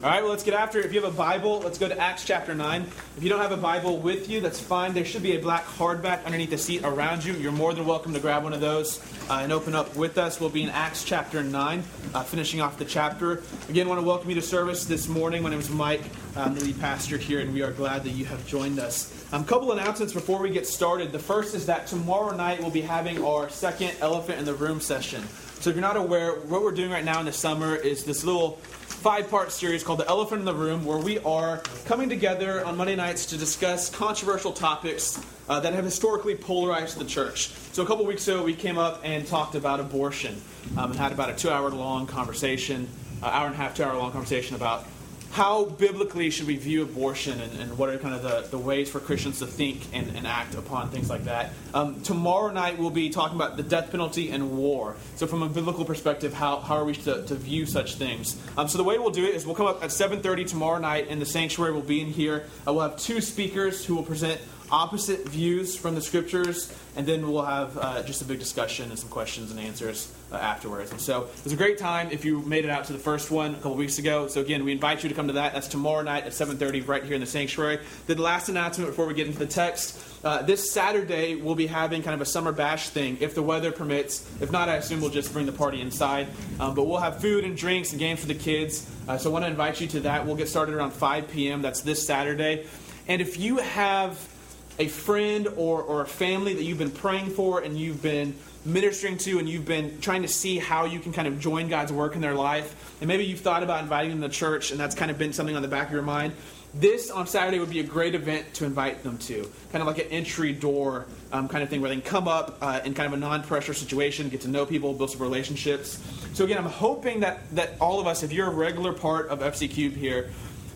All right, well, let's get after it. If you have a Bible, let's go to Acts chapter 9. If you don't have a Bible with you, that's fine. There should be a black hardback underneath the seat around you. You're more than welcome to grab one of those uh, and open up with us. We'll be in Acts chapter 9, uh, finishing off the chapter. Again, want to welcome you to service this morning. My name is Mike, I'm the lead pastor here, and we are glad that you have joined us. A um, couple announcements before we get started. The first is that tomorrow night we'll be having our second Elephant in the Room session. So if you're not aware, what we're doing right now in the summer is this little five part series called The Elephant in the Room, where we are coming together on Monday nights to discuss controversial topics uh, that have historically polarized the church. So, a couple weeks ago, we came up and talked about abortion um, and had about a two hour long conversation, uh, hour and a half, two hour long conversation about how biblically should we view abortion and, and, what are kind of the, the ways for Christians to think and, and act upon things like that. Um, tomorrow night we'll be talking about the death penalty and war. So from a biblical perspective, how, how are we to, to view such things? Um, so the way we'll do it is we'll come up at 7.30 tomorrow night in the sanctuary. We'll be in here. Uh, we'll have two speakers who will present opposite views from the scriptures, and then we'll have uh, just a big discussion and some questions and answers uh, afterwards. And so it was a great time if you made it out to the first one a couple weeks ago. So again, we invite you to come to that. That's tomorrow night at 7:30 right here in the sanctuary. The last announcement before we get into the text. Uh, this Saturday, we'll be having kind of a summer bash thing, if the weather permits. If not, I assume we'll just bring the party inside. Um, but we'll have food and drinks and games for the kids. Uh, so I want to invite you to that. We'll get started around 5 p.m. That's this Saturday. And if you have a friend or, or a family that you've been praying for and you've been ministering to and you've been trying to see how you can kind of join God's work in their life, and maybe you've thought about inviting them to church and that's kind of been something on the back of your mind, this on Saturday would be a great event to invite them to. Kind of like an entry door um, kind of thing where they can come up uh, in kind of a non pressure situation, get to know people, build some relationships. So, again, I'm hoping that, that all of us, if you're a regular part of FC Cube here,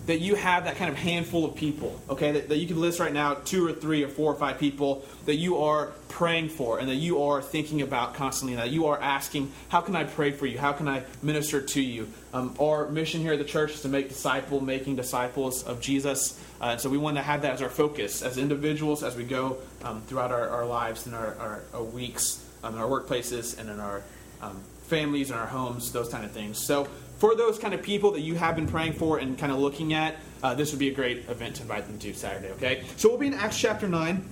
that you have that kind of handful of people, okay, that, that you can list right now two or three or four or five people that you are praying for and that you are thinking about constantly, and that you are asking, How can I pray for you? How can I minister to you? Um, our mission here at the church is to make disciple making disciples of Jesus. Uh, and so we want to have that as our focus as individuals as we go um, throughout our, our, lives and our, our, our weeks, um, in our workplaces, and in our um, families and our homes, those kind of things. So for those kind of people that you have been praying for and kind of looking at, uh, this would be a great event to invite them to Saturday, okay? So we'll be in Acts chapter 9.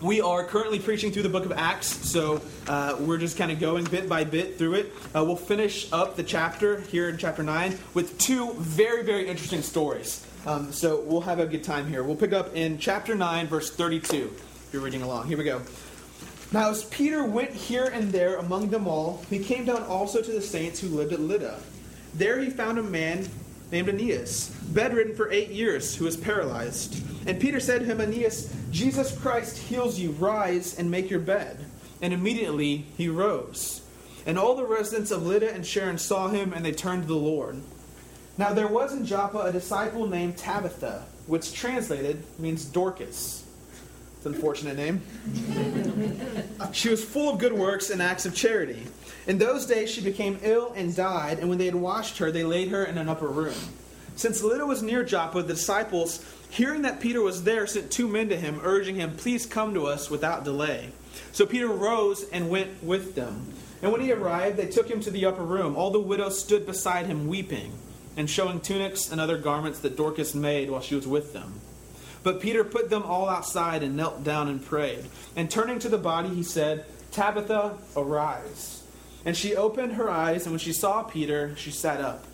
We are currently preaching through the book of Acts, so uh, we're just kind of going bit by bit through it. Uh, we'll finish up the chapter here in chapter 9 with two very, very interesting stories. Um, so we'll have a good time here. We'll pick up in chapter 9, verse 32, if you're reading along. Here we go. Now, as Peter went here and there among them all, he came down also to the saints who lived at Lydda. There he found a man named Aeneas, bedridden for eight years, who was paralyzed. And Peter said to him, Aeneas, Jesus Christ heals you. Rise and make your bed. And immediately he rose. And all the residents of Lydda and Sharon saw him, and they turned to the Lord. Now there was in Joppa a disciple named Tabitha, which translated means Dorcas. It's an unfortunate name. she was full of good works and acts of charity. In those days she became ill and died, and when they had washed her, they laid her in an upper room. Since Lydda was near Joppa, the disciples, hearing that Peter was there, sent two men to him, urging him, Please come to us without delay. So Peter rose and went with them. And when he arrived, they took him to the upper room. All the widows stood beside him, weeping, and showing tunics and other garments that Dorcas made while she was with them. But Peter put them all outside and knelt down and prayed. And turning to the body, he said, Tabitha, arise. And she opened her eyes, and when she saw Peter, she sat up.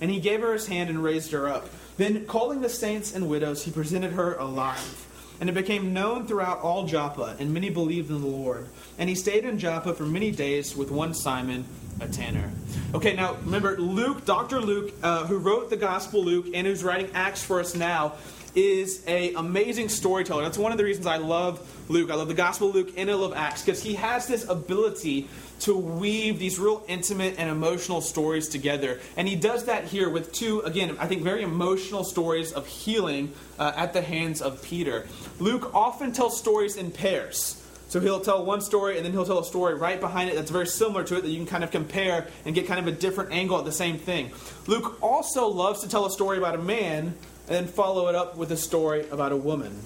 And he gave her his hand and raised her up. Then, calling the saints and widows, he presented her alive. And it became known throughout all Joppa, and many believed in the Lord. And he stayed in Joppa for many days with one Simon, a tanner. Okay, now remember, Luke, Dr. Luke, uh, who wrote the Gospel Luke and who's writing Acts for us now, is a amazing storyteller. That's one of the reasons I love Luke. I love the Gospel Luke and I love Acts because he has this ability to weave these real intimate and emotional stories together. And he does that here with two, again, I think very emotional stories of healing uh, at the hands of Peter. Luke often tells stories in pairs. So he'll tell one story and then he'll tell a story right behind it that's very similar to it that you can kind of compare and get kind of a different angle at the same thing. Luke also loves to tell a story about a man and then follow it up with a story about a woman.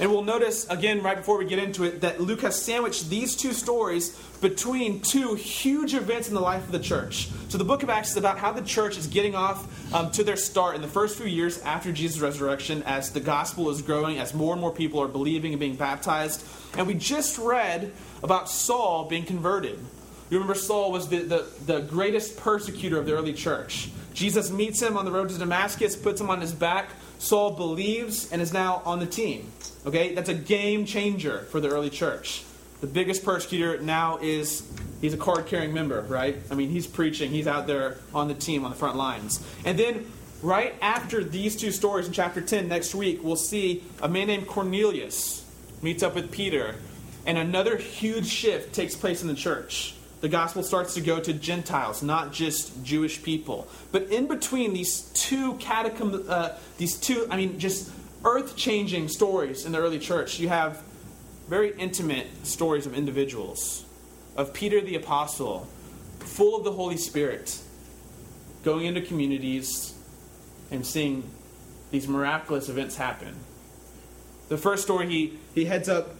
And we'll notice again, right before we get into it, that Luke has sandwiched these two stories between two huge events in the life of the church. So the book of Acts is about how the church is getting off um, to their start in the first few years after Jesus' resurrection as the gospel is growing, as more and more people are believing and being baptized. And we just read about Saul being converted. You remember Saul was the, the, the greatest persecutor of the early church. Jesus meets him on the road to Damascus, puts him on his back. Saul believes and is now on the team. Okay, that's a game changer for the early church. The biggest persecutor now is he's a card carrying member, right? I mean, he's preaching, he's out there on the team on the front lines. And then right after these two stories in chapter 10 next week, we'll see a man named Cornelius meets up with Peter, and another huge shift takes place in the church. The gospel starts to go to Gentiles, not just Jewish people. But in between these two catacomb, uh, these two, I mean, just earth changing stories in the early church. You have very intimate stories of individuals, of Peter the Apostle, full of the Holy Spirit, going into communities and seeing these miraculous events happen. The first story, he, he heads up,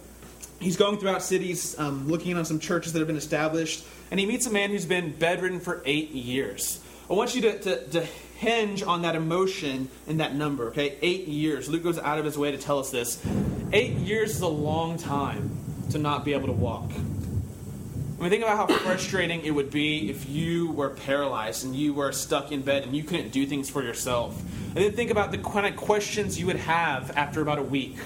he's going throughout cities, um, looking on some churches that have been established, and he meets a man who's been bedridden for eight years. I want you to, to, to hinge on that emotion and that number, okay? Eight years. Luke goes out of his way to tell us this. Eight years is a long time to not be able to walk. I mean, think about how frustrating it would be if you were paralyzed and you were stuck in bed and you couldn't do things for yourself. And then think about the kind of questions you would have after about a week.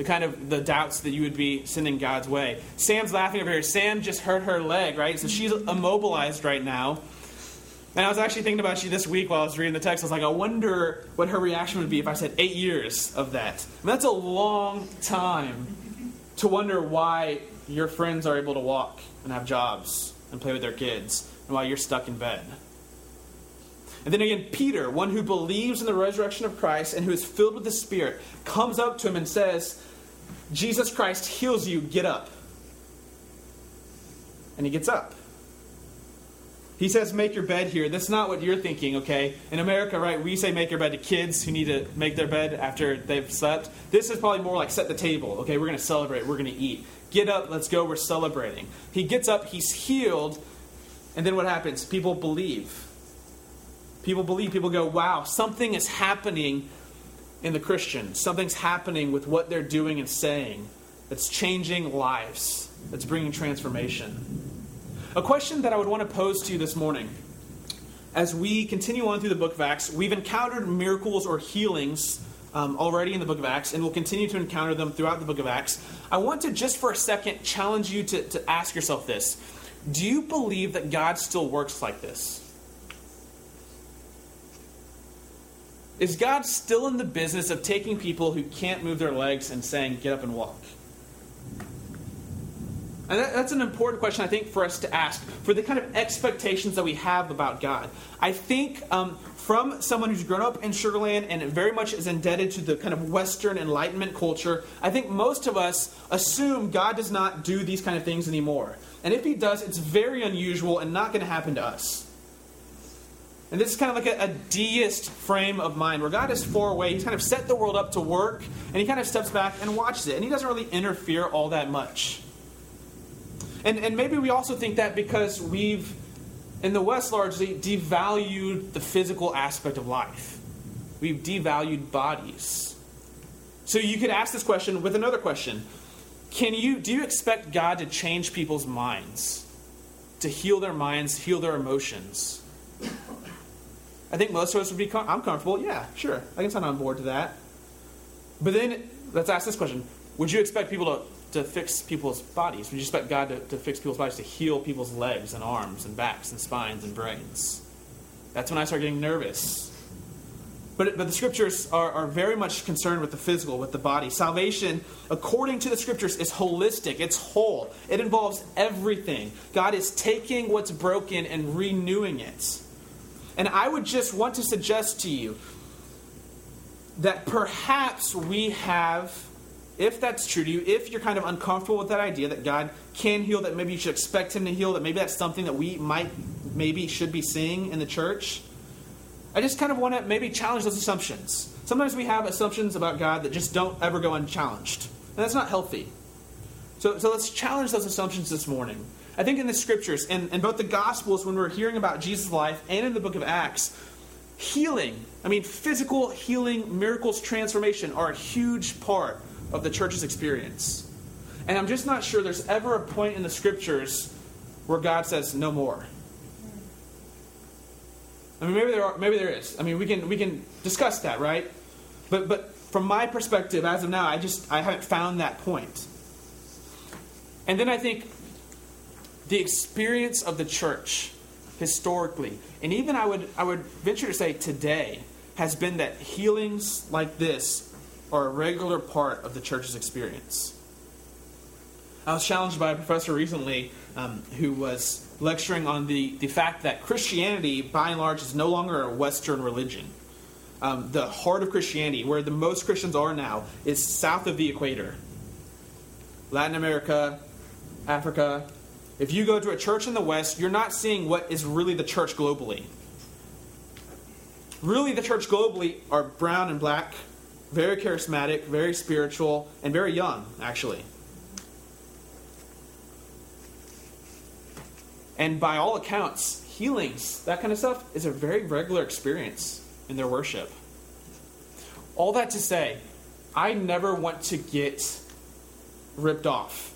The kind of the doubts that you would be sending God's way. Sam's laughing over here. Sam just hurt her leg, right? So she's immobilized right now. And I was actually thinking about you this week while I was reading the text. I was like, I wonder what her reaction would be if I said eight years of that. I mean, that's a long time to wonder why your friends are able to walk and have jobs and play with their kids, and why you're stuck in bed. And then again, Peter, one who believes in the resurrection of Christ and who is filled with the Spirit, comes up to him and says, Jesus Christ heals you, get up. And he gets up. He says, make your bed here. That's not what you're thinking, okay? In America, right, we say make your bed to kids who need to make their bed after they've slept. This is probably more like set the table, okay? We're going to celebrate, we're going to eat. Get up, let's go, we're celebrating. He gets up, he's healed, and then what happens? People believe. People believe, people go, wow, something is happening in the Christian. Something's happening with what they're doing and saying that's changing lives, that's bringing transformation. A question that I would want to pose to you this morning as we continue on through the book of Acts, we've encountered miracles or healings um, already in the book of Acts, and we'll continue to encounter them throughout the book of Acts. I want to just for a second challenge you to, to ask yourself this Do you believe that God still works like this? Is God still in the business of taking people who can't move their legs and saying, Get up and walk? And that, that's an important question, I think, for us to ask for the kind of expectations that we have about God. I think um, from someone who's grown up in Sugarland and very much is indebted to the kind of Western Enlightenment culture, I think most of us assume God does not do these kind of things anymore. And if He does, it's very unusual and not going to happen to us. And this is kind of like a, a, deist frame of mind where God is far away. He's kind of set the world up to work, and He kind of steps back and watches it. And He doesn't really interfere all that much. And, and maybe we also think that because we've, in the West largely, devalued the physical aspect of life. We've devalued bodies. So you could ask this question with another question. Can you do you expect God to change people's minds? To heal their minds, heal their emotions? I think most of us would be com- I'm comfortable. Yeah, sure. I can sign on board to that. But then let's ask this question. Would you expect people to to fix people's bodies? Would you expect God to, to fix people's bodies, to heal people's legs and arms and backs and spines and brains? That's when I start getting nervous. But, but the scriptures are, are very much concerned with the physical, with the body. Salvation, according to the scriptures, is holistic, it's whole, it involves everything. God is taking what's broken and renewing it. And I would just want to suggest to you that perhaps we have if that's true to you, if you're kind of uncomfortable with that idea that God can heal, that maybe you should expect Him to heal, that maybe that's something that we might, maybe should be seeing in the church, I just kind of want to maybe challenge those assumptions. Sometimes we have assumptions about God that just don't ever go unchallenged. And that's not healthy. So, so let's challenge those assumptions this morning. I think in the scriptures, and in, in both the Gospels, when we're hearing about Jesus' life, and in the book of Acts, healing, I mean, physical healing, miracles, transformation are a huge part of the church's experience. And I'm just not sure there's ever a point in the scriptures where God says, no more. I mean, maybe there are, maybe there is. I mean, we can we can discuss that, right? But but from my perspective, as of now, I just I haven't found that point. And then I think the experience of the church historically, and even I would I would venture to say today, has been that healings like this are a regular part of the church's experience. I was challenged by a professor recently um, who was lecturing on the, the fact that Christianity, by and large, is no longer a Western religion. Um, the heart of Christianity, where the most Christians are now, is south of the equator. Latin America, Africa. If you go to a church in the West, you're not seeing what is really the church globally. Really, the church globally are brown and black, very charismatic, very spiritual, and very young, actually. And by all accounts, healings, that kind of stuff, is a very regular experience in their worship. All that to say, I never want to get ripped off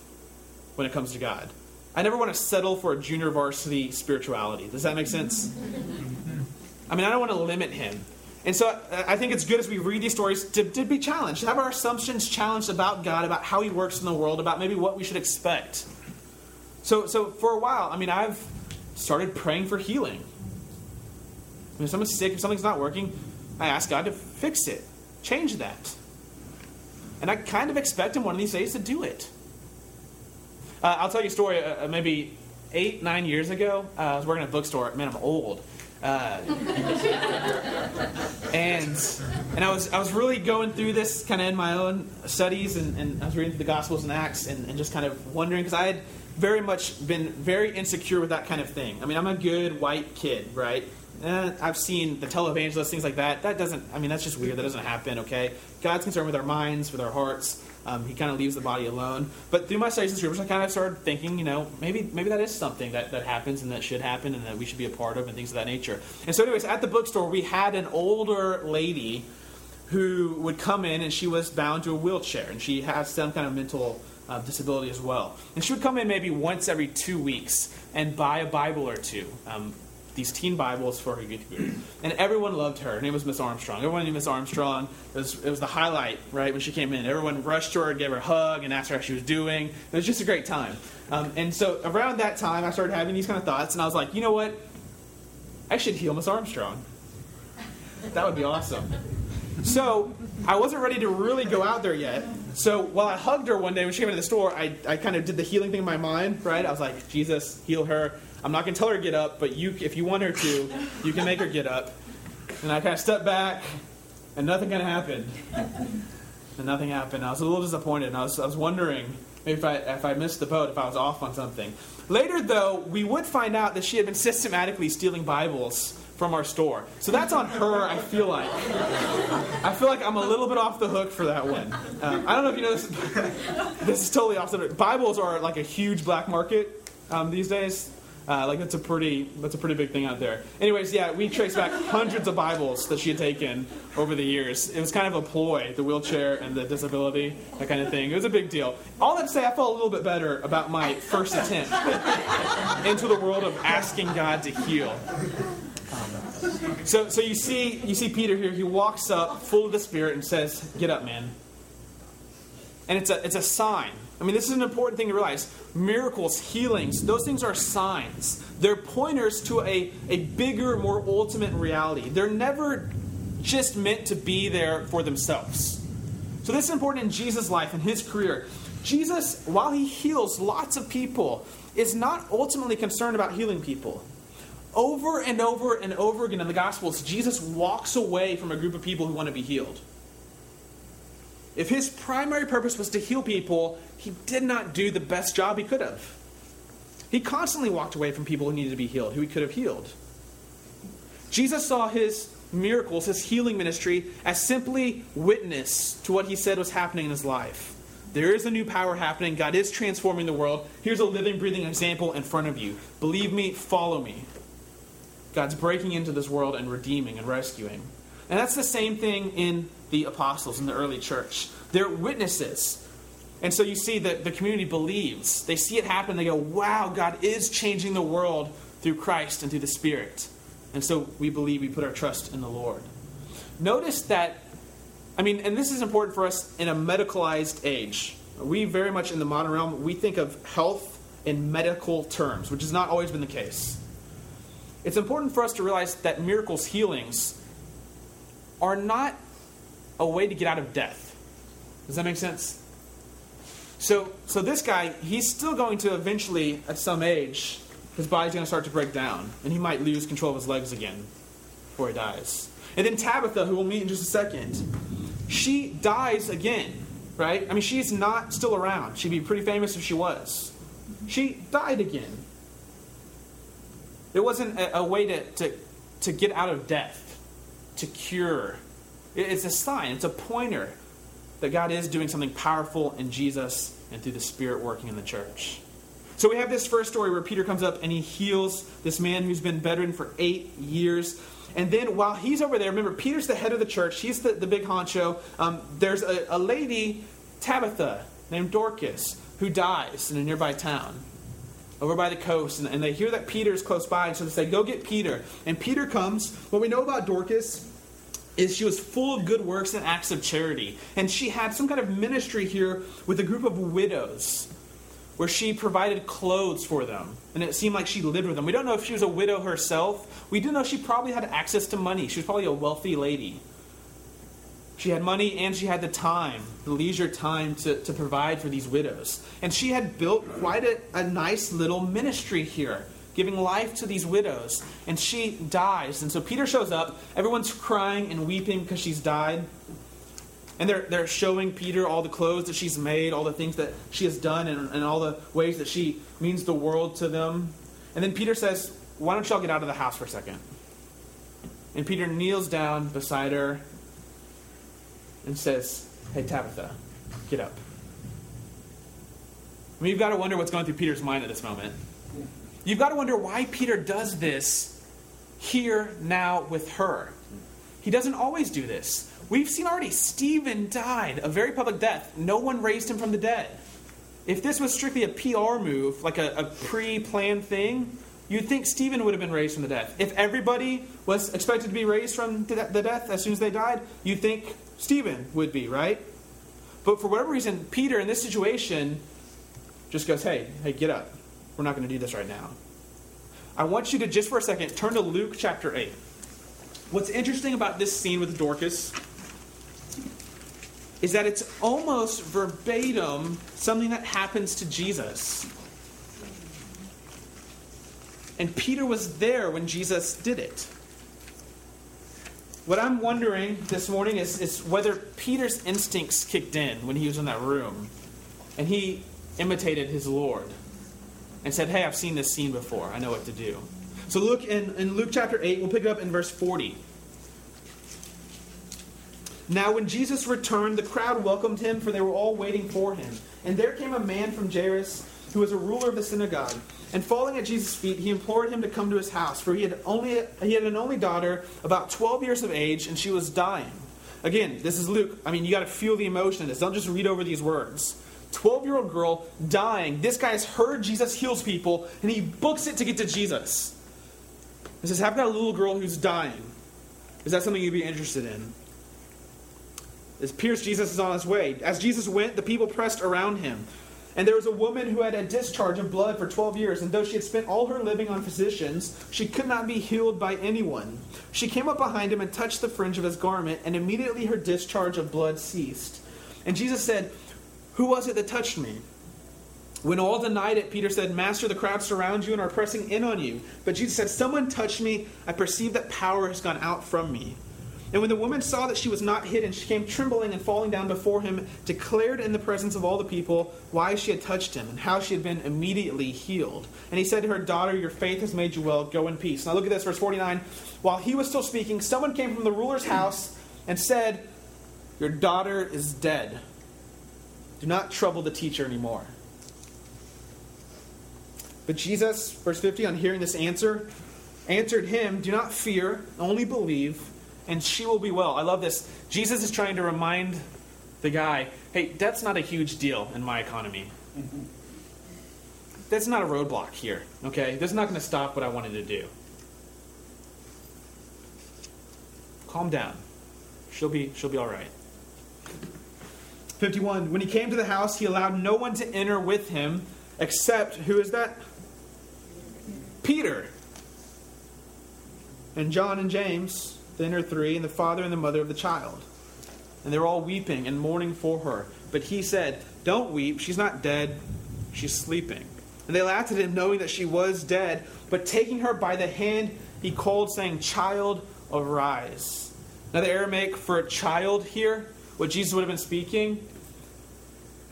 when it comes to God. I never want to settle for a junior varsity spirituality. Does that make sense? Mm-hmm. I mean, I don't want to limit him. And so uh, I think it's good as we read these stories to, to be challenged, to have our assumptions challenged about God, about how he works in the world, about maybe what we should expect. So, so for a while, I mean, I've started praying for healing. i When someone's sick, if something's not working, I ask God to fix it, change that. And I kind of expect Him one of these days to do it. Uh, I'll tell you a story. Uh, uh maybe eight, nine years ago, uh, I was working at a bookstore. Man, I'm old. Uh, and and I was I was really going through this kind of in my own studies, and, and I was reading through the Gospels and Acts, and, and just kind of wondering because I had very much been very insecure with that kind of thing. I mean, I'm a good white kid, right? Eh, I've seen the televangelists, things like that. That doesn't, I mean, that's just weird. That doesn't happen, okay? God's concerned with our minds, with our hearts. Um, he kind of leaves the body alone. But through my studies in scriptures, I kind of started thinking, you know, maybe maybe that is something that, that happens and that should happen and that we should be a part of and things of that nature. And so, anyways, at the bookstore, we had an older lady who would come in and she was bound to a wheelchair and she has some kind of mental uh, disability as well. And she would come in maybe once every two weeks and buy a Bible or two. Um, these teen Bibles for her youth group. And everyone loved her. Her name was Miss Armstrong. Everyone knew Miss Armstrong. It was, it was the highlight, right, when she came in. Everyone rushed to her, gave her a hug, and asked her how she was doing. It was just a great time. Um, and so around that time, I started having these kind of thoughts, and I was like, you know what? I should heal Miss Armstrong. That would be awesome. So I wasn't ready to really go out there yet. So while I hugged her one day when she came into the store, I, I kind of did the healing thing in my mind, right? I was like, Jesus, heal her. I'm not going to tell her to get up, but you, if you want her to, you can make her get up. And I kind of stepped back, and nothing kind of happened. And nothing happened. I was a little disappointed, and I was, I was wondering if I, if I missed the boat, if I was off on something. Later, though, we would find out that she had been systematically stealing Bibles from our store. So that's on her, I feel like. I feel like I'm a little bit off the hook for that one. Um, I don't know if you know this. this is totally off the Bibles are like a huge black market um, these days. Uh, like that's a pretty that's a pretty big thing out there. Anyways, yeah, we traced back hundreds of Bibles that she had taken over the years. It was kind of a ploy, the wheelchair and the disability, that kind of thing. It was a big deal. All that to say, I felt a little bit better about my first attempt into the world of asking God to heal. So, so you see, you see Peter here. He walks up, full of the Spirit, and says, "Get up, man." And it's a, it's a sign. I mean, this is an important thing to realize. Miracles, healings, those things are signs. They're pointers to a, a bigger, more ultimate reality. They're never just meant to be there for themselves. So, this is important in Jesus' life and his career. Jesus, while he heals lots of people, is not ultimately concerned about healing people. Over and over and over again in the Gospels, Jesus walks away from a group of people who want to be healed. If his primary purpose was to heal people, he did not do the best job he could have. He constantly walked away from people who needed to be healed, who he could have healed. Jesus saw his miracles, his healing ministry, as simply witness to what he said was happening in his life. There is a new power happening. God is transforming the world. Here's a living, breathing example in front of you. Believe me, follow me. God's breaking into this world and redeeming and rescuing. And that's the same thing in the apostles in the early church. They're witnesses. And so you see that the community believes. They see it happen. They go, wow, God is changing the world through Christ and through the Spirit. And so we believe we put our trust in the Lord. Notice that, I mean, and this is important for us in a medicalized age. We very much in the modern realm, we think of health in medical terms, which has not always been the case. It's important for us to realize that miracles, healings, are not a way to get out of death. Does that make sense? So, so this guy, he's still going to eventually, at some age, his body's going to start to break down, and he might lose control of his legs again before he dies. And then Tabitha, who we'll meet in just a second, she dies again, right? I mean, she's not still around. She'd be pretty famous if she was. She died again. It wasn't a, a way to, to, to get out of death, to cure. It's a sign, it's a pointer that God is doing something powerful in Jesus and through the Spirit working in the church. So we have this first story where Peter comes up and he heals this man who's been bedridden for eight years. And then while he's over there, remember, Peter's the head of the church, he's the, the big honcho. Um, there's a, a lady, Tabitha, named Dorcas, who dies in a nearby town over by the coast, and, and they hear that Peter's close by, and so they say, Go get Peter. And Peter comes. What we know about Dorcas is she was full of good works and acts of charity. And she had some kind of ministry here with a group of widows where she provided clothes for them. And it seemed like she lived with them. We don't know if she was a widow herself. We do know she probably had access to money. She was probably a wealthy lady. She had money and she had the time, the leisure time to, to provide for these widows. And she had built quite a, a nice little ministry here, giving life to these widows. And she dies. And so Peter shows up. Everyone's crying and weeping because she's died. And they're, they're showing Peter all the clothes that she's made, all the things that she has done, and, and all the ways that she means the world to them. And then Peter says, Why don't y'all get out of the house for a second? And Peter kneels down beside her and says, Hey, Tabitha, get up. I mean, you've got to wonder what's going through Peter's mind at this moment. You've got to wonder why Peter does this here, now, with her. He doesn't always do this. We've seen already Stephen died a very public death. No one raised him from the dead. If this was strictly a PR move, like a, a pre planned thing, you'd think Stephen would have been raised from the death. If everybody was expected to be raised from the death as soon as they died, you'd think Stephen would be, right? But for whatever reason, Peter in this situation just goes, hey, hey, get up. We're not going to do this right now. I want you to just for a second turn to Luke chapter 8. What's interesting about this scene with Dorcas is that it's almost verbatim something that happens to Jesus. And Peter was there when Jesus did it. What I'm wondering this morning is, is whether Peter's instincts kicked in when he was in that room and he imitated his Lord and said, Hey, I've seen this scene before. I know what to do. So look in, in Luke chapter 8, we'll pick it up in verse 40. Now, when Jesus returned, the crowd welcomed him, for they were all waiting for him. And there came a man from Jairus, who was a ruler of the synagogue. And falling at Jesus' feet, he implored him to come to his house, for he had only he had an only daughter, about 12 years of age, and she was dying. Again, this is Luke. I mean, you got to feel the emotion in this. Don't just read over these words. 12 year old girl dying. This guy has heard Jesus heals people, and he books it to get to Jesus. He says, I've got a little girl who's dying. Is that something you'd be interested in? As Pierce Jesus is on his way. As Jesus went, the people pressed around him. And there was a woman who had a discharge of blood for 12 years, and though she had spent all her living on physicians, she could not be healed by anyone. She came up behind him and touched the fringe of his garment, and immediately her discharge of blood ceased. And Jesus said, Who was it that touched me? When all denied it, Peter said, Master, the crowd surround you and are pressing in on you. But Jesus said, Someone touched me. I perceive that power has gone out from me. And when the woman saw that she was not hidden, she came trembling and falling down before him, declared in the presence of all the people why she had touched him and how she had been immediately healed. And he said to her, Daughter, your faith has made you well. Go in peace. Now look at this, verse 49. While he was still speaking, someone came from the ruler's house and said, Your daughter is dead. Do not trouble the teacher anymore. But Jesus, verse 50, on hearing this answer, answered him, Do not fear, only believe, and she will be well. I love this. Jesus is trying to remind the guy, hey, that's not a huge deal in my economy. That's not a roadblock here, okay? That's not going to stop what I wanted to do. Calm down. She'll be she'll be all right. 51 When he came to the house, he allowed no one to enter with him except who is that? Peter. And John and James, the inner three, and the father and the mother of the child. And they were all weeping and mourning for her. But he said, Don't weep, she's not dead, she's sleeping. And they laughed at him, knowing that she was dead. But taking her by the hand, he called, saying, Child, arise. Now, the Aramaic for child here, what Jesus would have been speaking,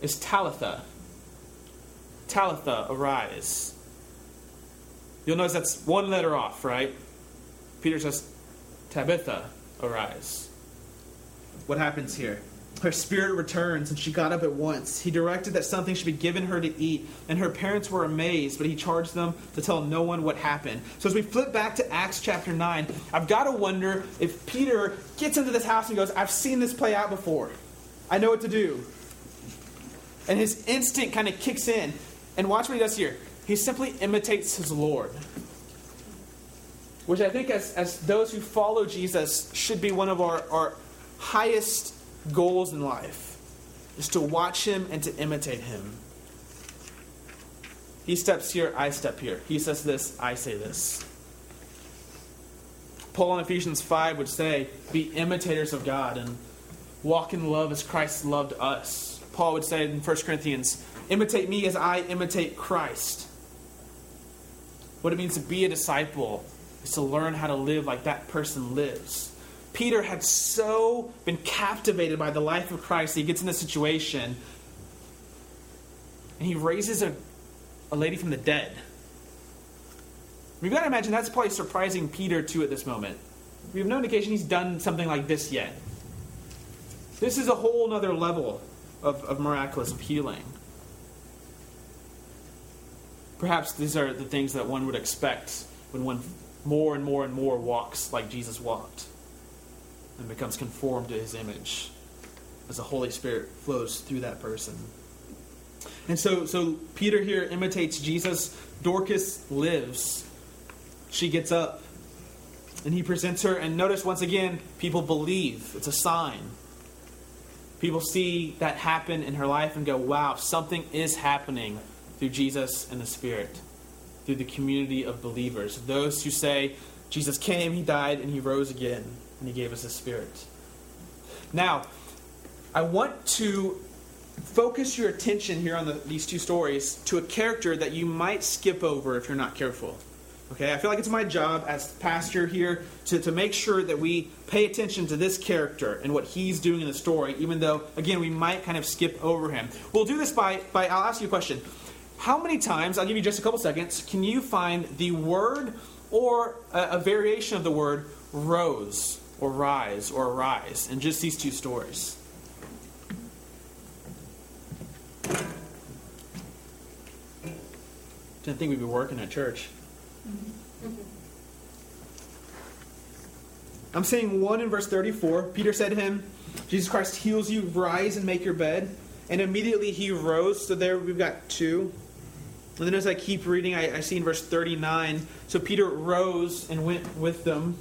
is Talitha. Talitha, arise. You'll notice that's one letter off, right? Peter says, Tabitha, arise. What happens here? Her spirit returns, and she got up at once. He directed that something should be given her to eat, and her parents were amazed, but he charged them to tell no one what happened. So, as we flip back to Acts chapter 9, I've got to wonder if Peter gets into this house and goes, I've seen this play out before. I know what to do. And his instinct kind of kicks in. And watch what he does here. He simply imitates his Lord. Which I think, as, as those who follow Jesus, should be one of our, our highest goals in life is to watch him and to imitate him. He steps here, I step here. He says this, I say this. Paul in Ephesians 5 would say, Be imitators of God and walk in love as Christ loved us. Paul would say in 1 Corinthians, Imitate me as I imitate Christ. What it means to be a disciple is to learn how to live like that person lives. Peter had so been captivated by the life of Christ, that he gets in a situation and he raises a, a lady from the dead. We've got to imagine that's probably surprising Peter too at this moment. We have no indication he's done something like this yet. This is a whole other level of, of miraculous of healing. Perhaps these are the things that one would expect when one more and more and more walks like Jesus walked and becomes conformed to his image as the Holy Spirit flows through that person. And so, so Peter here imitates Jesus. Dorcas lives. She gets up and he presents her. And notice once again, people believe. It's a sign. People see that happen in her life and go, wow, something is happening through Jesus and the Spirit, through the community of believers. Those who say, Jesus came, he died, and he rose again and He gave us His Spirit. Now, I want to focus your attention here on the, these two stories to a character that you might skip over if you're not careful. Okay, I feel like it's my job as pastor here to, to make sure that we pay attention to this character and what he's doing in the story, even though, again, we might kind of skip over him. We'll do this by, by I'll ask you a question. How many times, I'll give you just a couple seconds, can you find the word or a, a variation of the word rose or rise or arise in just these two stories. Didn't think we'd be working at church. I'm saying one in verse 34. Peter said to him, Jesus Christ heals you, rise and make your bed. And immediately he rose. So there we've got two. And then as I keep reading, I, I see in verse 39. So Peter rose and went with them.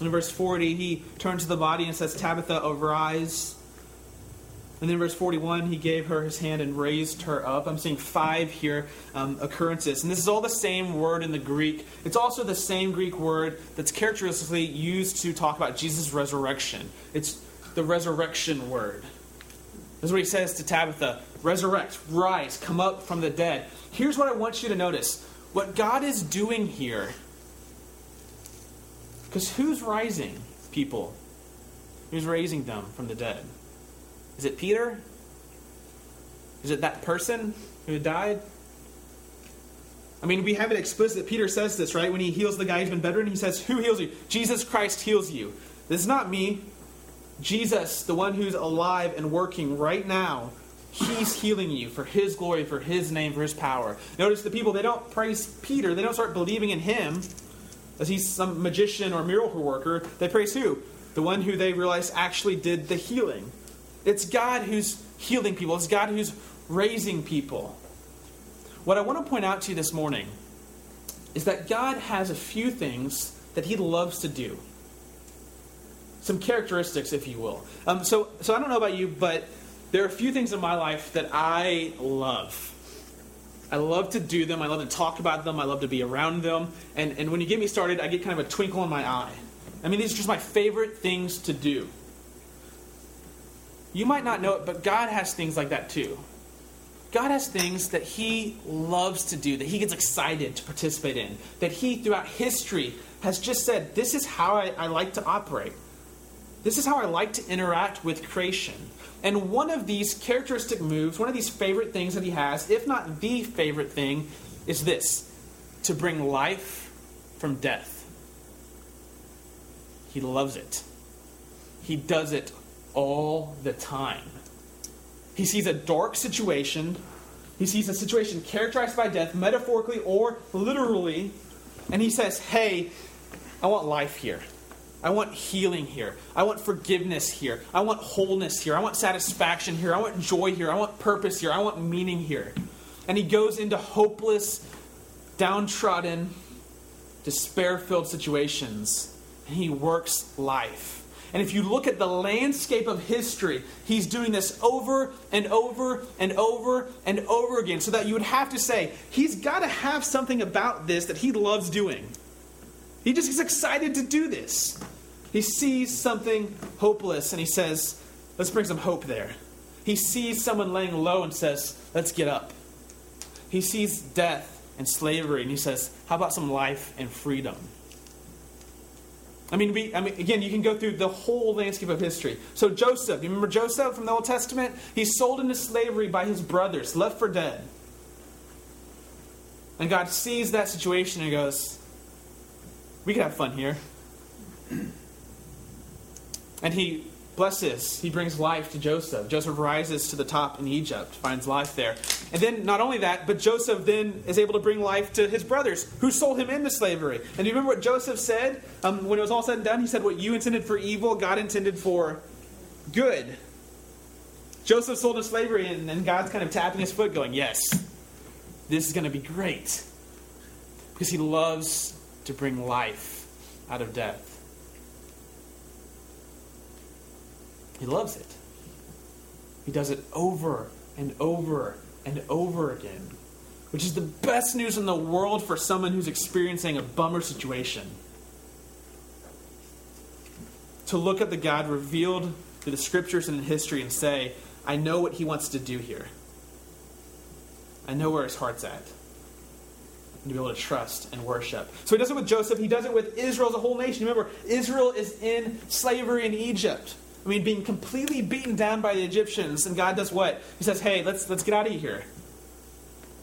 In verse 40, he turns to the body and says, Tabitha, arise. And then in verse 41, he gave her his hand and raised her up. I'm seeing five here um, occurrences. And this is all the same word in the Greek. It's also the same Greek word that's characteristically used to talk about Jesus' resurrection. It's the resurrection word. That's what he says to Tabitha resurrect, rise, come up from the dead. Here's what I want you to notice what God is doing here because who's rising people? Who's raising them from the dead? Is it Peter? Is it that person who died? I mean, we have it explicit. Peter says this, right? When he heals the guy who's been bedridden, he says, Who heals you? Jesus Christ heals you. This is not me. Jesus, the one who's alive and working right now, He's healing you for His glory, for His name, for His power. Notice the people, they don't praise Peter. They don't start believing in him as he's some magician or miracle worker. They praise who? The one who they realize actually did the healing. It's God who's healing people, it's God who's raising people. What I want to point out to you this morning is that God has a few things that He loves to do. Some characteristics, if you will. Um, so, so I don't know about you, but there are a few things in my life that I love. I love to do them. I love to talk about them. I love to be around them. And, and when you get me started, I get kind of a twinkle in my eye. I mean, these are just my favorite things to do. You might not know it, but God has things like that too. God has things that He loves to do, that He gets excited to participate in, that He, throughout history, has just said, This is how I, I like to operate. This is how I like to interact with creation. And one of these characteristic moves, one of these favorite things that he has, if not the favorite thing, is this to bring life from death. He loves it. He does it all the time. He sees a dark situation, he sees a situation characterized by death, metaphorically or literally, and he says, Hey, I want life here. I want healing here. I want forgiveness here. I want wholeness here. I want satisfaction here. I want joy here. I want purpose here. I want meaning here. And he goes into hopeless, downtrodden, despair filled situations and he works life. And if you look at the landscape of history, he's doing this over and over and over and over again. So that you would have to say, he's got to have something about this that he loves doing. He just is excited to do this. He sees something hopeless and he says, Let's bring some hope there. He sees someone laying low and says, Let's get up. He sees death and slavery and he says, How about some life and freedom? I mean, we, I mean, again, you can go through the whole landscape of history. So, Joseph, you remember Joseph from the Old Testament? He's sold into slavery by his brothers, left for dead. And God sees that situation and goes, We can have fun here. And he blesses, he brings life to Joseph. Joseph rises to the top in Egypt, finds life there. And then, not only that, but Joseph then is able to bring life to his brothers who sold him into slavery. And do you remember what Joseph said um, when it was all said and done? He said, What you intended for evil, God intended for good. Joseph sold into slavery, and, and God's kind of tapping his foot, going, Yes, this is going to be great. Because he loves to bring life out of death. He loves it. He does it over and over and over again, which is the best news in the world for someone who's experiencing a bummer situation. To look at the God revealed through the scriptures and in history and say, I know what he wants to do here. I know where his heart's at. And to be able to trust and worship. So he does it with Joseph. He does it with Israel as a whole nation. Remember, Israel is in slavery in Egypt. I mean, being completely beaten down by the Egyptians, and God does what? He says, "Hey, let's let's get out of here."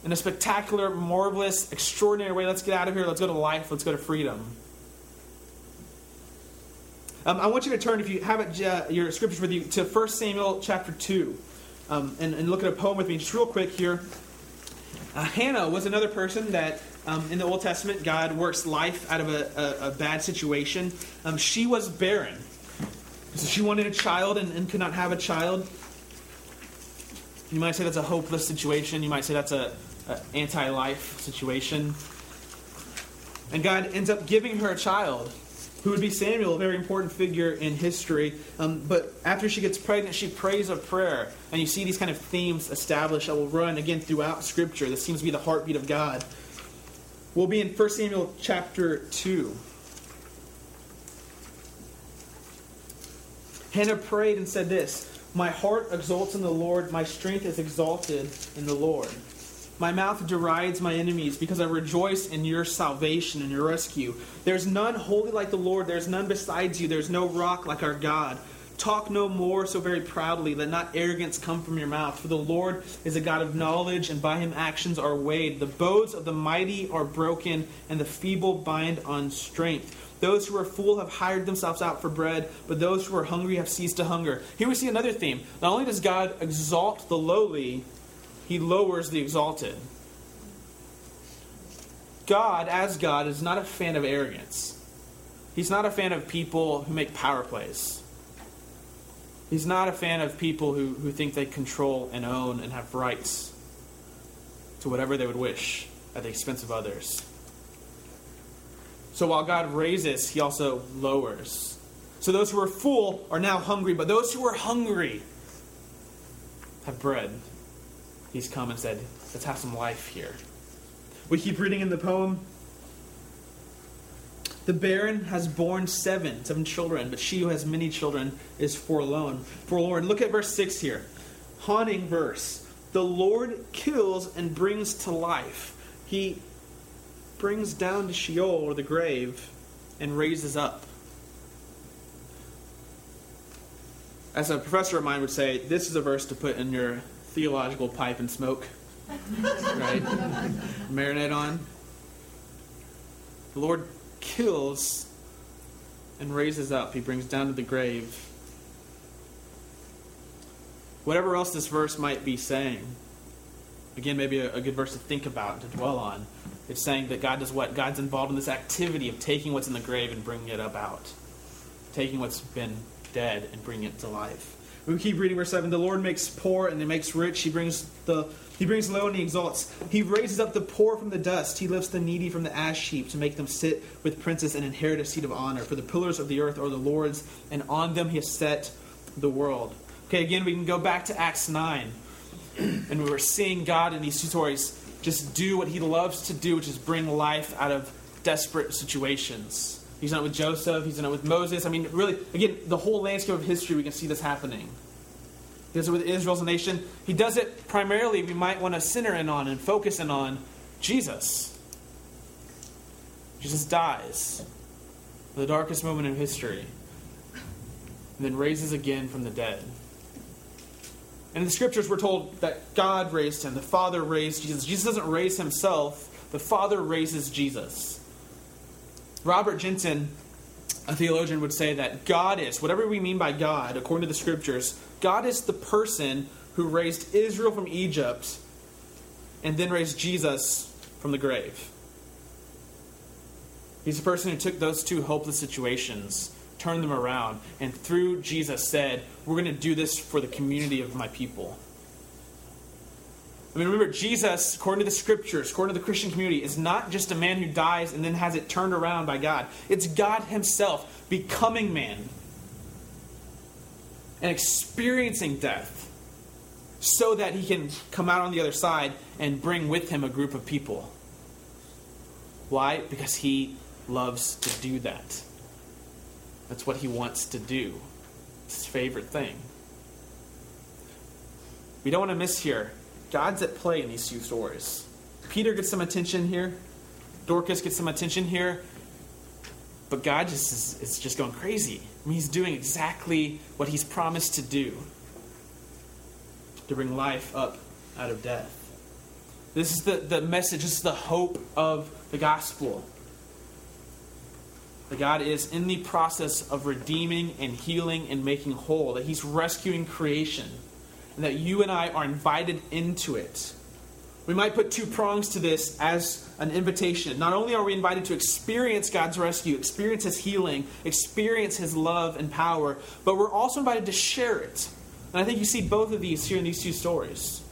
In a spectacular, marvelous, extraordinary way, let's get out of here. Let's go to life. Let's go to freedom. Um, I want you to turn, if you have it, uh, your scriptures with you, to 1 Samuel chapter 2, um, and, and, look at a poem with me, just real quick here. Uh, Hannah was another person that um, in the Old Testament, God works life out of a, a, a bad situation. Um, she was barren. So she wanted a child and, and could not have a child. You might say that's a hopeless situation. You might say that's a, anti-life situation. And God ends up giving her a child, who would be Samuel, a very important figure in history. Um, but after she gets pregnant, she prays a prayer, and you see these kind of themes established that will run again throughout Scripture. This seems to be the heartbeat of God. We'll be in 1 Samuel chapter two. Hannah prayed and said this My heart exults in the Lord, my strength is exalted in the Lord. My mouth derides my enemies because I rejoice in your salvation and your rescue. There's none holy like the Lord, there's none besides you, there's no rock like our God. Talk no more so very proudly. Let not arrogance come from your mouth. For the Lord is a God of knowledge, and by him actions are weighed. The bows of the mighty are broken, and the feeble bind on strength. Those who are full have hired themselves out for bread, but those who are hungry have ceased to hunger. Here we see another theme. Not only does God exalt the lowly, he lowers the exalted. God, as God, is not a fan of arrogance. He's not a fan of people who make power plays. He's not a fan of people who, who think they control and own and have rights to whatever they would wish at the expense of others. So while God raises, he also lowers. So those who are full are now hungry, but those who are hungry have bread. He's come and said, Let's have some life here. We keep reading in the poem. The barren has borne seven, seven children, but she who has many children is forlorn. Forlorn. Look at verse 6 here. Haunting verse. The Lord kills and brings to life. He brings down to Sheol or the grave and raises up. As a professor of mine would say, this is a verse to put in your theological pipe and smoke. right? Marinate on. The Lord kills and raises up. He brings down to the grave. Whatever else this verse might be saying, again, maybe a, a, good verse to think about, and to dwell on. It's saying that God does what? God's involved in this activity of taking what's in the grave and bringing it up out, taking what's been dead and bringing it to life. We keep reading verse 7. The Lord makes poor and he makes rich. He brings the he brings low and he exalts. He raises up the poor from the dust. He lifts the needy from the ash heap to make them sit with princes and inherit a seat of honor. For the pillars of the earth are the Lord's, and on them he has set the world. Okay, again, we can go back to Acts 9. And we were seeing God in these two stories just do what he loves to do, which is bring life out of desperate situations. He's done it with Joseph, he's done it with Moses. I mean, really, again, the whole landscape of history, we can see this happening. He does it with Israel as a nation. He does it primarily, we might want to center in on and focus in on Jesus. Jesus dies, the darkest moment in history, and then raises again from the dead. And in the scriptures, we're told that God raised him, the Father raised Jesus. Jesus doesn't raise himself, the Father raises Jesus. Robert Jenson, a theologian, would say that God is, whatever we mean by God, according to the scriptures, God is the person who raised Israel from Egypt and then raised Jesus from the grave. He's the person who took those two hopeless situations turned them around, and through Jesus said, We're going to do this for the community of my people. I mean, remember, Jesus, according to the scriptures, according to the Christian community, is not just a man who dies and then has it turned around by God. It's God Himself becoming man and experiencing death so that He can come out on the other side and bring with Him a group of people. Why? Because He loves to do that. That's what he wants to do. It's his favorite thing. We don't want to miss here. God's at play in these two stories. Peter gets some attention here. Dorcas gets some attention here. But God just is, is just going crazy. I mean, he's doing exactly what he's promised to do to bring life up out of death. This is the, the message, this is the hope of the gospel that God is in the process of redeeming and healing and making whole, that He's rescuing creation, and that you and I are invited into it. We might put two prongs to this as an invitation. Not only are we invited to experience God's rescue, experience His healing, experience His love and power, but we're also invited to share it. And I think you see both of these here in these two stories.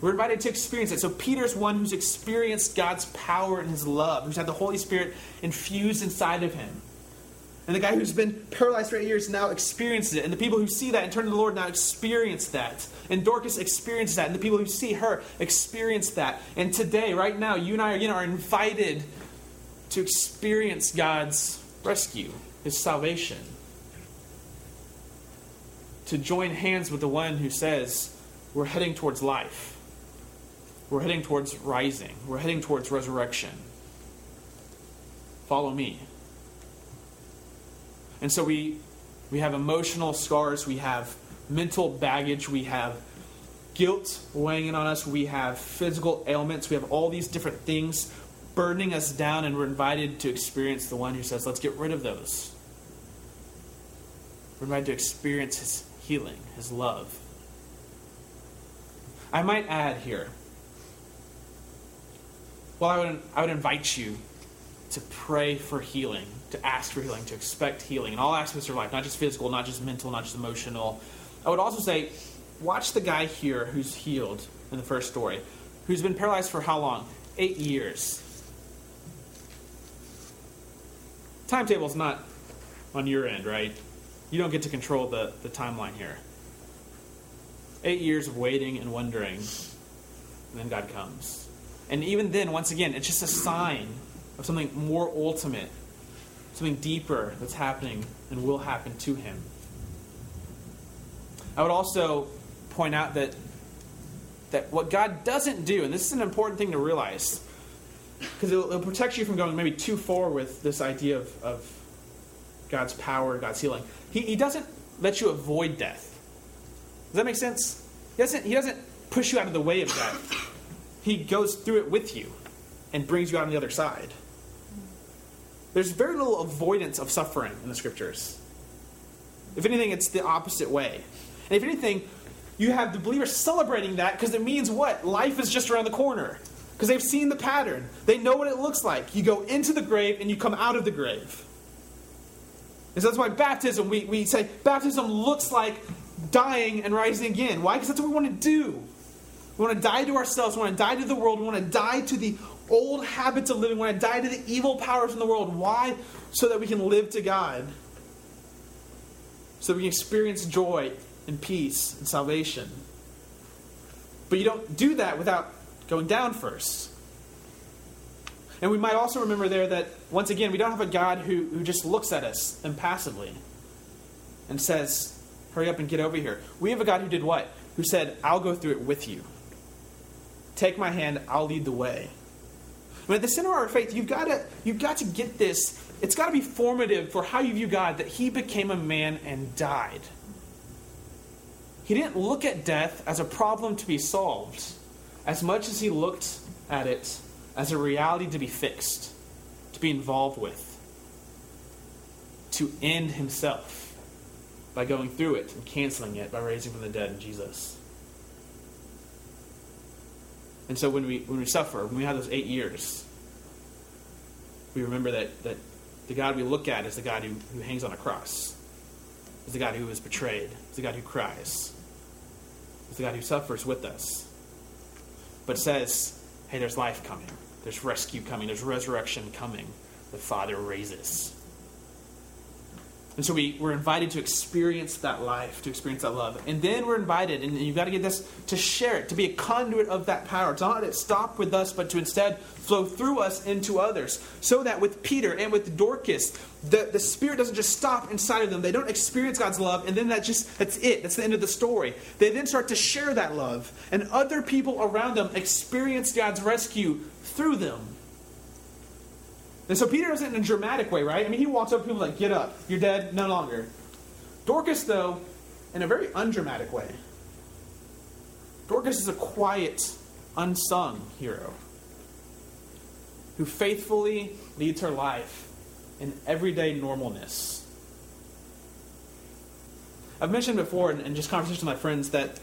We're invited to experience it. So Peter's one who's experienced God's power and his love, who's had the Holy Spirit infused inside of him. And the guy who's been paralyzed for eight years now experiences it. And the people who see that and turn to the Lord now experience that. And Dorcas experiences that. And the people who see her experience that. And today, right now, you and I again are invited to experience God's rescue, his salvation. To join hands with the one who says, We're heading towards life. We're heading towards rising. We're heading towards resurrection. Follow me. And so we We have emotional scars. We have mental baggage. We have guilt weighing in on us. We have physical ailments. We have all these different things burdening us down, and we're invited to experience the one who says, Let's get rid of those. We're invited to experience his healing, his love. I might add here, well, I would, I would invite you to pray for healing, to ask for healing, to expect healing in all aspects of life, not just physical, not just mental, not just emotional. I would also say, watch the guy here who's healed in the first story, who's been paralyzed for how long? Eight years. Timetable's not on your end, right? You don't get to control the, the timeline here. Eight years of waiting and wondering, and then God comes. And even then, once again, it's just a sign of something more ultimate, something deeper that's happening and will happen to him. I would also point out that that what God doesn't do, and this is an important thing to realize, because it'll, it'll, protect you from going maybe too far with this idea of, of God's power, God's healing. He, he doesn't let you avoid death. Does that make sense? He doesn't, he doesn't push you out of the way of death. He goes through it with you and brings you out on the other side. There's very little avoidance of suffering in the scriptures. If anything, it's the opposite way. And if anything, you have the believers celebrating that because it means what? Life is just around the corner. Because they've seen the pattern. They know what it looks like. You go into the grave and you come out of the grave. And so that's why baptism, we, we say baptism looks like dying and rising again. Why? Because that's what we want to do. We want to die to ourselves. We want to die to the world. We want to die to the old habits of living. We want to die to the evil powers in the world. Why? So that we can live to God. So that we can experience joy and peace and salvation. But you don't do that without going down first. And we might also remember there that, once again, we don't have a God who, who just looks at us impassively and says, Hurry up and get over here. We have a God who did what? Who said, I'll go through it with you. Take my hand, I'll lead the way. But at the center of our faith, you've got to, you've got to get this. It's got to be formative for how you view God that He became a man and died. He didn't look at death as a problem to be solved as much as He looked at it as a reality to be fixed, to be involved with, to end Himself by going through it and canceling it by raising from the dead in Jesus. And so when we when we suffer, when we have those eight years, we remember that, that the God we look at is the God who, who hangs on a cross, is the God who is betrayed, is the God who cries, is the God who suffers with us, but says, hey, there's life coming, there's rescue coming, there's resurrection coming. The Father raises. And so we, we're invited to experience that life, to experience that love. And then we're invited, and you've got to get this, to share it, to be a conduit of that power. To not let it stop with us, but to instead flow through us into others. So that with Peter and with Dorcas, the, the Spirit doesn't just stop inside of them. They don't experience God's love, and then that just, that's it. That's the end of the story. They then start to share that love. And other people around them experience God's rescue through them. And so Peter does it in a dramatic way, right? I mean, he walks up to people like, get up, you're dead, no longer. Dorcas, though, in a very undramatic way. Dorcas is a quiet, unsung hero who faithfully leads her life in everyday normalness. I've mentioned before in, just conversation with my friends that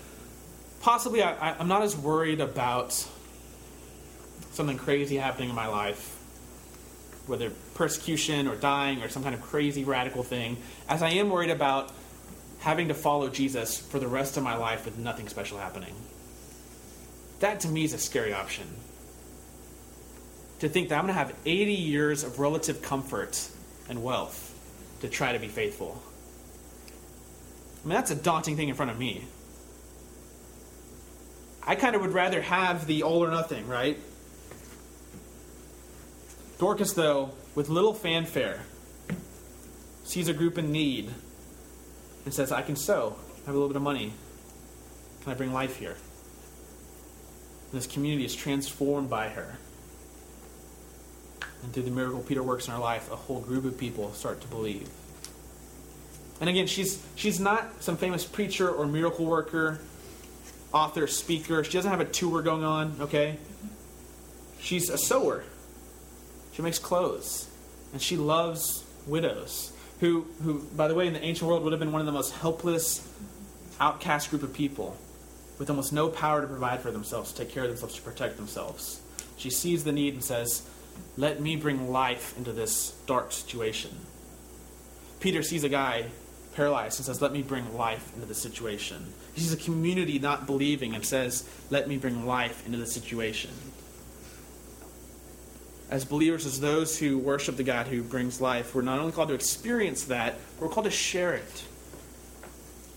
possibly I, I, I'm not as worried about something crazy happening in my life whether persecution or dying or some kind of crazy radical thing, as I am worried about having to follow Jesus for the rest of my life with nothing special happening. That to me is a scary option. To think that I'm going to have 80 years of relative comfort and wealth to try to be faithful. I mean, that's a daunting thing in front of me. I kind of would rather have the all or nothing, right? Dorcas, though, with little fanfare, sees a group in need and says, I can sew. I have a little bit of money. Can I bring life here? And this community is transformed by her. And through the miracle Peter works in her life, a whole group of people start to believe. And again, she's, she's not some famous preacher or miracle worker, author, speaker. She doesn't have a tour going on, okay? She's a sewer. She makes clothes. And she loves widows, who, who, by the way, in the ancient world would have been one of the most helpless, outcast group of people with almost no power to provide for themselves, to take care of themselves, to protect themselves. She sees the need and says, Let me bring life into this dark situation. Peter sees a guy paralyzed and says, Let me bring life into the situation. He sees a community not believing and says, Let me bring life into the situation. As believers, as those who worship the God who brings life, we're not only called to experience that, we're called to share it.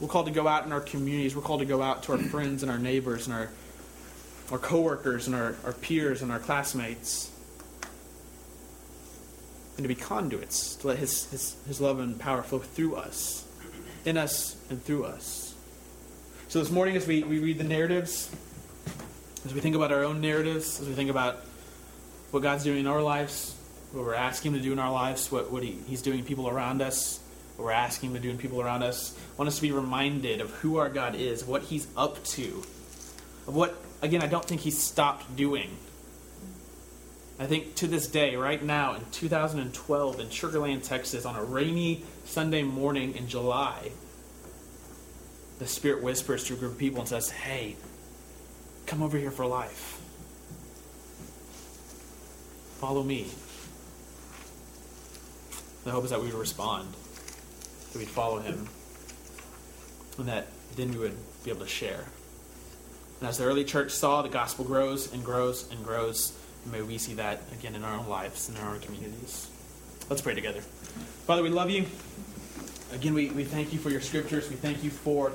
We're called to go out in our communities. We're called to go out to our friends and our neighbors and our, our coworkers and our, our peers and our classmates. And to be conduits, to let his, his, his love and power flow through us, in us and through us. So this morning, as we, we read the narratives, as we think about our own narratives, as we think about what God's doing in our lives, what we're asking Him to do in our lives, what, what he, He's doing in people around us, what we're asking Him to do in people around us. I want us to be reminded of who our God is, what He's up to, of what, again, I don't think He's stopped doing. I think to this day, right now in 2012 in Sugar Land, Texas, on a rainy Sunday morning in July, the Spirit whispers to a group of people and says, Hey, come over here for life. Follow me. The hope is that we would respond, that we'd follow him, and that then we would be able to share. And as the early church saw, the gospel grows and grows and grows. And may we see that again in our own lives and in our own communities. Let's pray together. Father, we love you. Again, we, we thank you for your scriptures. We thank you for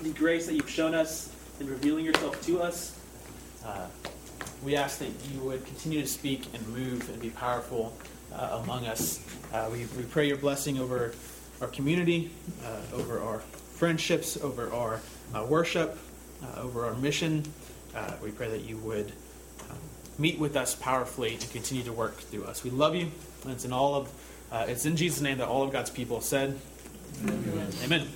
the grace that you've shown us in revealing yourself to us. Uh, we ask that you would continue to speak and move and be powerful uh, among us. Uh, we, we pray your blessing over our community, uh, over our friendships, over our uh, worship, uh, over our mission. Uh, we pray that you would um, meet with us powerfully and continue to work through us. We love you, and it's in all of it's in Jesus' name that all of God's people said, Amen. Amen.